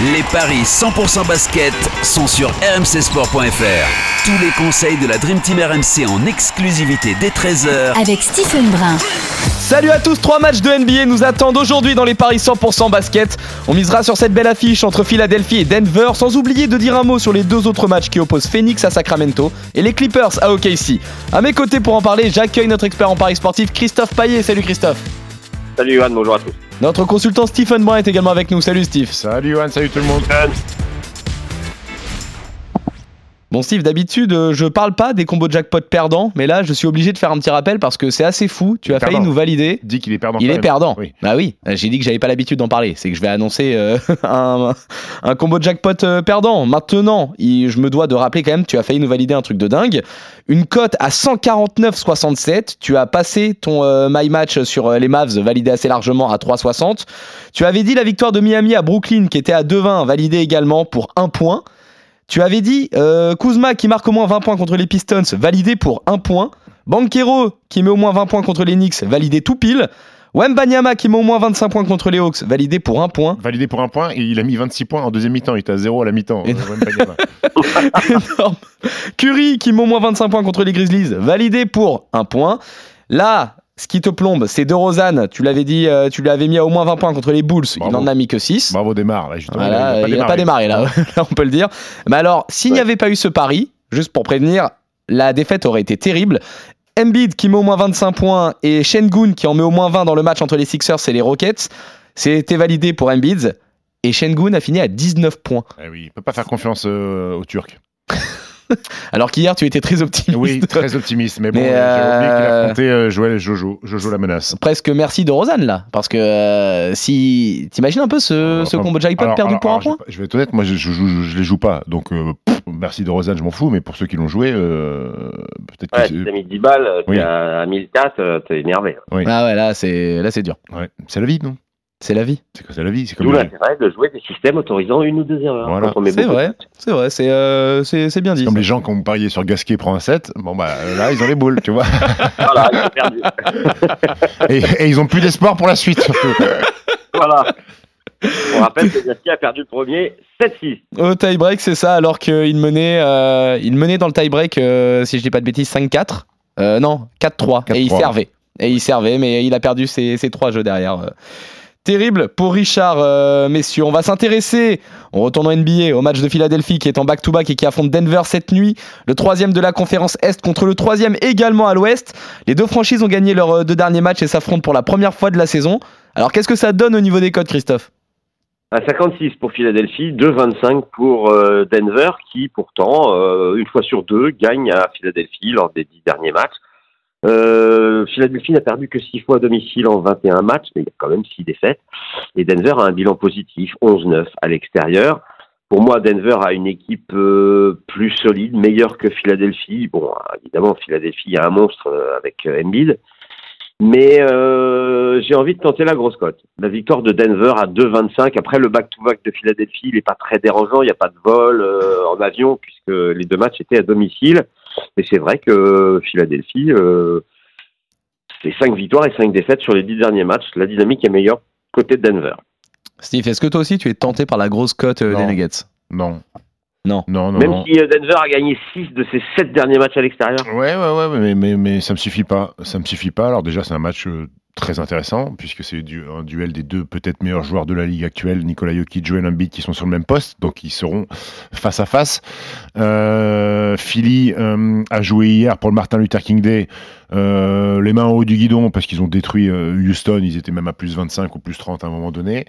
Les paris 100% basket sont sur rmcsport.fr. Tous les conseils de la Dream Team RMC en exclusivité dès 13h avec Stephen Brun. Salut à tous, trois matchs de NBA nous attendent aujourd'hui dans les paris 100% basket. On misera sur cette belle affiche entre Philadelphie et Denver, sans oublier de dire un mot sur les deux autres matchs qui opposent Phoenix à Sacramento et les Clippers à OKC. À mes côtés pour en parler, j'accueille notre expert en paris sportif Christophe Paillet. Salut Christophe. Salut Johan, bonjour à tous. Notre consultant Stephen Brun est également avec nous. Salut Steve. Salut Johan, salut tout le monde. Bon Steve, d'habitude euh, je parle pas des combos jackpot perdants, mais là je suis obligé de faire un petit rappel parce que c'est assez fou. Tu as failli nous valider. Dis qu'il est perdant. Il est perdant. Oui. Bah oui, j'ai dit que j'avais pas l'habitude d'en parler. C'est que je vais annoncer euh, un, un combo jackpot euh, perdant. Maintenant, il- je me dois de rappeler quand même, tu as failli nous valider un truc de dingue. Une cote à 149,67. Tu as passé ton euh, my match sur euh, les Mavs validé assez largement à 3,60. Tu avais dit la victoire de Miami à Brooklyn qui était à 2,20 validé également pour 1 point. Tu avais dit euh, Kuzma qui marque au moins 20 points contre les Pistons, validé pour 1 point. Banquero qui met au moins 20 points contre les Knicks, validé tout pile. Wembanyama qui met au moins 25 points contre les Hawks, validé pour 1 point. Validé pour un point et il a mis 26 points en deuxième mi-temps. Il était à 0 à la mi-temps. Euh. Curry qui met au moins 25 points contre les Grizzlies, validé pour 1 point. Là, ce qui te plombe, c'est De Rosanne. Tu l'avais dit, euh, tu l'avais mis à au moins 20 points contre les Bulls. Il n'en a mis que 6. Bravo démarre. Là, justement, Voilà, il n'a pas démarré là, Là, on peut le dire. Mais alors, s'il n'y Ouais. avait pas eu ce pari, juste pour prévenir, la défaite aurait été terrible. Embiid qui met au moins 25 points et Shengun qui en met au moins 20 dans le match entre les Sixers et les Rockets, c'était validé pour Embiid. Et Shengun a fini à 19 points. Eh oui, il peut pas faire confiance euh, aux Turcs. Alors qu'hier, tu étais très optimiste. Oui, très optimiste. Mais bon, Mais, j'ai oublié qu'il euh, affrontait euh, Joël Jojo. Jojo la menace. Presque merci de Rosanne là. Parce que euh, si. T'imagines un peu ce, ce Enfin, combo jackpot alors- perdu alors- pour un alors, je point Je vais être honnête, moi je, je, je- je les joue pas. Donc euh, pff, merci de Rosanne, je m'en fous. Mais pour ceux qui l'ont joué, euh, peut-être que Ouais, c'est- si t'as mis 10 balles, euh, t'es Oui. à, à 1004, euh, t'es énervé. Oui. Ah ouais, là c'est là c'est dur. ouais, c'est la vie, non? C'est la vie. C'est c'est la vie. C'est comme l'intérêt de jouer des systèmes autorisant une ou deux erreurs. Voilà. C'est vrai. C'est vrai, c'est euh, c'est c'est bien dit. comme ça. les gens qui ont parié sur Gasquet prend un 7. Bon bah là ils ont les boules, tu vois. Voilà, ils ont perdu. et, et ils ont plus d'espoir pour la suite surtout. voilà. On rappelle que Gasquet a perdu le premier 7-6. Au tie-break, c'est ça, alors qu'il menait, euh, il menait dans le tie-break, euh, si je dis pas de bêtises, 5-4. Euh, non, 4-3. Et il 4-3. servait. Et il servait, mais il a perdu ses, ses trois jeux derrière. Terrible pour Richard, euh, messieurs. On va s'intéresser, on retourne en NBA, au match de Philadelphie qui est en back-to-back et qui affronte Denver cette nuit. Le troisième de la conférence Est contre le troisième également à l'Ouest. Les deux franchises ont gagné leurs euh, deux derniers matchs et s'affrontent pour la première fois de la saison. Alors qu'est-ce que ça donne au niveau des codes, Christophe? À 56 pour Philadelphie, 2,25 pour euh, Denver, qui pourtant, une fois sur deux, gagne à Philadelphie lors des dix derniers matchs. Euh, Philadelphie n'a perdu que 6 fois à domicile en 21 matchs, mais il y a quand même 6 défaites. Et Denver a un bilan positif, 11-9 à l'extérieur. Pour moi, Denver a une équipe euh, plus solide, meilleure que Philadelphie. Bon, évidemment, Philadelphie a un monstre euh, avec euh, Embiid. Mais euh, j'ai envie de tenter la grosse cote. La victoire de Denver à 2,25. Après, le back-to-back de Philadelphie, il n'est pas très dérangeant. Il n'y a pas de vol en avion puisque les deux matchs étaient à domicile. Mais c'est vrai que Philadelphie, euh, c'est 5 victoires et 5 défaites sur les 10 derniers matchs. La dynamique est meilleure côté de Denver. Steve, est-ce que toi aussi tu es tenté par la grosse cote euh, des. Nuggets? Non. Non. Non, non, Même non. si euh, Denver a gagné 6 de ses 7 derniers matchs à l'extérieur. Ouais, ouais, ouais, mais, mais, mais ça me suffit pas. Ça me suffit pas. Alors déjà, c'est un match euh, très intéressant puisque c'est un duel des deux peut-être meilleurs joueurs de la ligue actuelle, Nikola Jokic, Joel Embiid, qui sont sur le même poste, donc ils seront face à face. Euh, Philly euh, a joué hier pour le Martin Luther King Day, euh, les mains en haut du guidon parce qu'ils ont détruit Houston. Ils étaient même à plus 25 ou plus 30 à un moment donné.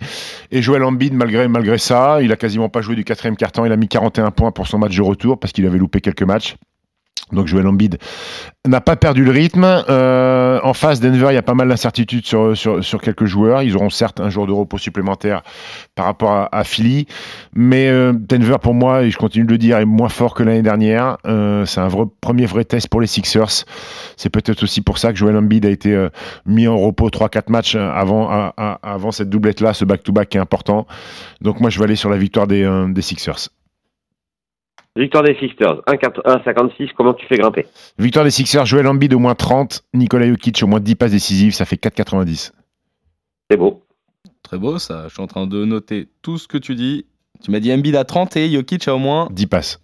Et Joel Embiid, malgré malgré ça, il a quasiment pas joué du quatrième quart-temps. Il a mis 41 points pour son match de retour parce qu'il avait loupé quelques matchs. Donc Joel Embiid n'a pas perdu le rythme. En face, Denver, il y a pas mal d'incertitudes sur, quelques joueurs. Ils auront certes un jour de repos supplémentaire par rapport à, Philly. Mais euh, Denver, pour moi, et je continue de le dire, est moins fort que l'année dernière. Euh, c'est un premier vrai test pour les Sixers. C'est peut-être aussi pour ça que Joel Embiid a été euh, mis en repos 3-4 matchs avant, cette doublette-là, ce back-to-back qui est important. Donc moi, je vais aller sur la victoire des Sixers. Victoire des Sixers, 1,56, comment tu fais grimper? Victoire des Sixers, Joel Embiid au moins 30, Nikola Jokic au moins 10 passes décisives, ça fait 4,90. C'est beau. Très beau ça, je suis en train de noter tout ce que tu dis. Tu m'as dit Embiid à 30 et Jokic à au moins 10 passes.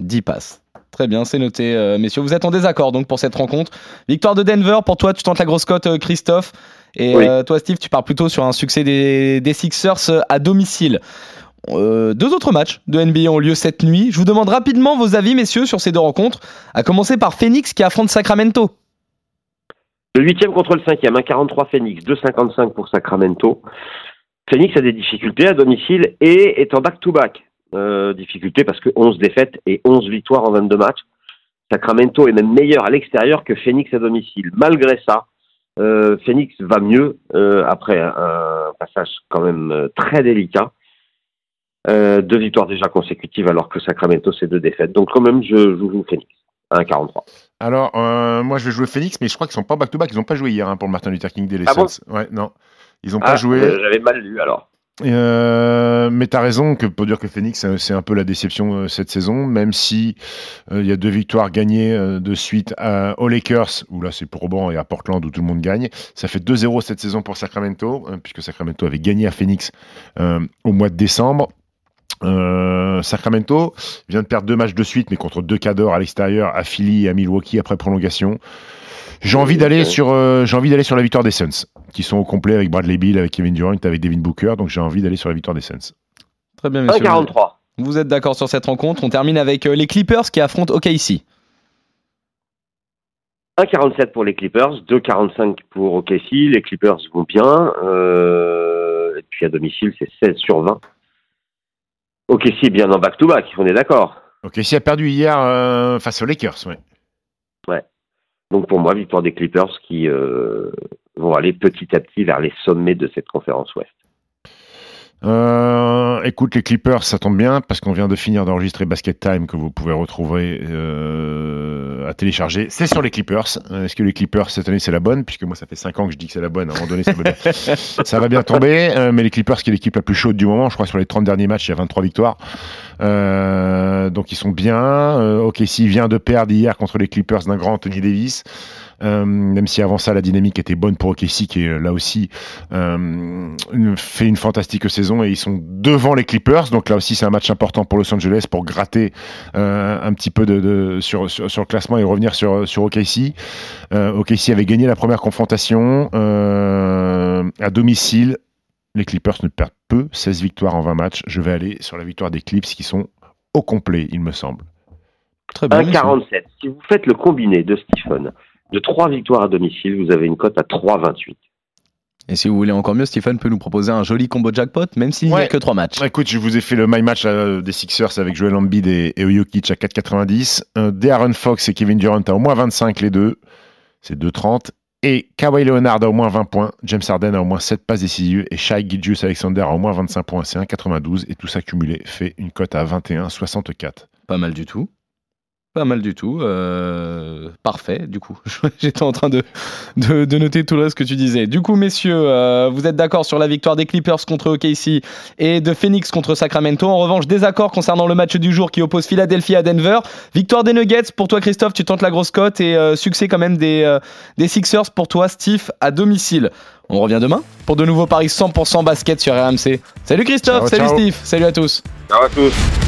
10 passes. Très bien, c'est noté, euh, messieurs. Vous êtes en désaccord donc pour cette rencontre. Victoire de Denver, pour toi, tu tentes la grosse cote, euh, Christophe. Et Oui. euh, toi, Steve, tu pars plutôt sur un succès des, des Sixers à domicile. Euh, deux autres matchs de NBA ont lieu cette nuit. Je vous demande rapidement vos avis, messieurs, sur ces deux rencontres. À commencer par Phoenix qui affronte Sacramento. Le huitième contre le cinquième, 1,43 Phoenix, 2,55 pour Sacramento. Phoenix a des difficultés à domicile et est en back-to-back. Euh, difficulté parce que 11 défaites et 11 victoires en 22 matchs. Sacramento est même meilleur à l'extérieur que Phoenix à domicile. Malgré ça, euh, Phoenix va mieux après un, passage quand même très délicat. Euh, deux victoires déjà consécutives alors que Sacramento c'est deux défaites. Donc quand même je joue Phoenix à 1,43. Alors, euh, moi je vais jouer Phoenix, mais je crois qu'ils sont pas back-to-back, ils n'ont pas joué hier hein, pour le Martin Luther King Day, les Ah bon. Ouais, non. Ils n'ont Ah, pas joué. euh, J'avais mal lu alors. Euh, mais t'as raison que pour dire que Phoenix c'est un peu la déception cette saison, même si il y a deux victoires gagnées de suite à, aux Lakers où là c'est probant et à Portland où tout le monde gagne. Ça fait 2-0 cette saison pour Sacramento puisque Sacramento avait gagné à Phoenix au mois de décembre. Euh, Sacramento vient de perdre deux matchs de suite, mais contre deux cadors à l'extérieur, à Philly et à Milwaukee après prolongation. J'ai envie d'aller sur, euh, j'ai envie d'aller sur la victoire des Suns, qui sont au complet avec Bradley Beal, avec Kevin Durant, avec Devin Booker, donc j'ai envie d'aller sur la victoire des Suns. Très bien, messieurs. 1,43. Vous êtes d'accord sur cette rencontre? On termine avec euh, les Clippers qui affrontent OKC. 1,47 pour les Clippers, 2,45 pour OKC. Les Clippers vont bien. Euh, et puis à domicile, c'est 16 sur 20. OKC est bien en back-to-back, on est d'accord. Ok, si a perdu hier euh, face aux Lakers, ouais. Donc pour moi, victoire des Clippers qui euh, vont aller petit à petit vers les sommets de cette conférence Ouest. Euh, écoute, les Clippers, ça tombe bien parce qu'on vient de finir d'enregistrer Basket Time que vous pouvez retrouver euh, à télécharger. C'est sur les Clippers. Euh, Est-ce que les Clippers cette année c'est la bonne? Puisque moi ça fait 5 ans que je dis que c'est la bonne. À un moment donné, ça va bien, ça va bien tomber. Euh, mais les Clippers, qui est l'équipe la plus chaude du moment, je crois sur les 30 derniers matchs, il y a 23 victoires. Euh, donc ils sont bien. Euh, OKC vient de perdre hier contre les Clippers d'un grand Anthony Davis. Euh, même si avant ça la dynamique était bonne pour OKC qui est là aussi euh, une- fait une fantastique saison et ils sont devant les Clippers donc là aussi c'est un match important pour Los Angeles pour gratter euh, un petit peu de, de- sur, sur, sur le classement et revenir sur, sur OKC euh, OKC avait gagné la première confrontation euh, à domicile les Clippers ne perdent peu 16 victoires en 20 matchs je vais aller sur la victoire des Clips qui sont au complet il me semble Très bien. messieurs. 1,47. Si vous faites le combiné de Stephen de 3 victoires à domicile, vous avez une cote à 3,28. Et si vous voulez encore mieux, Stephen peut nous proposer un joli combo jackpot, même s'il n'y a que 3 matchs. Écoute, je vous ai fait le My Match euh, des Sixers avec Joel Embiid et, et Jokic à 4,90. Euh, De'Aaron Fox et Kevin Durant à au moins 25 les deux. C'est 2,30. Et Kawhi Leonard a au moins 20 points. James Harden a au moins 7 passes décisives. Et Shai Gilgeous Alexander a au moins 25 points. C'est 1,92. Et tout ça cumulé fait une cote à 21,64. Pas mal du tout. Pas mal du tout. Euh, parfait, du coup. J'étais en train de, de, de noter tout le reste que tu disais. Du coup, messieurs, euh, vous êtes d'accord sur la victoire des Clippers contre OKC et de Phoenix contre Sacramento. En revanche, désaccord concernant le match du jour qui oppose Philadelphie à Denver. Victoire des Nuggets pour toi, Christophe, tu tentes la grosse cote et euh, succès quand même des, des Sixers pour toi, Steve, à domicile. On revient demain pour de nouveaux paris 100% basket sur RMC. Salut Christophe, Ciao, salut ciao. Steve, salut à tous. Ciao à tous.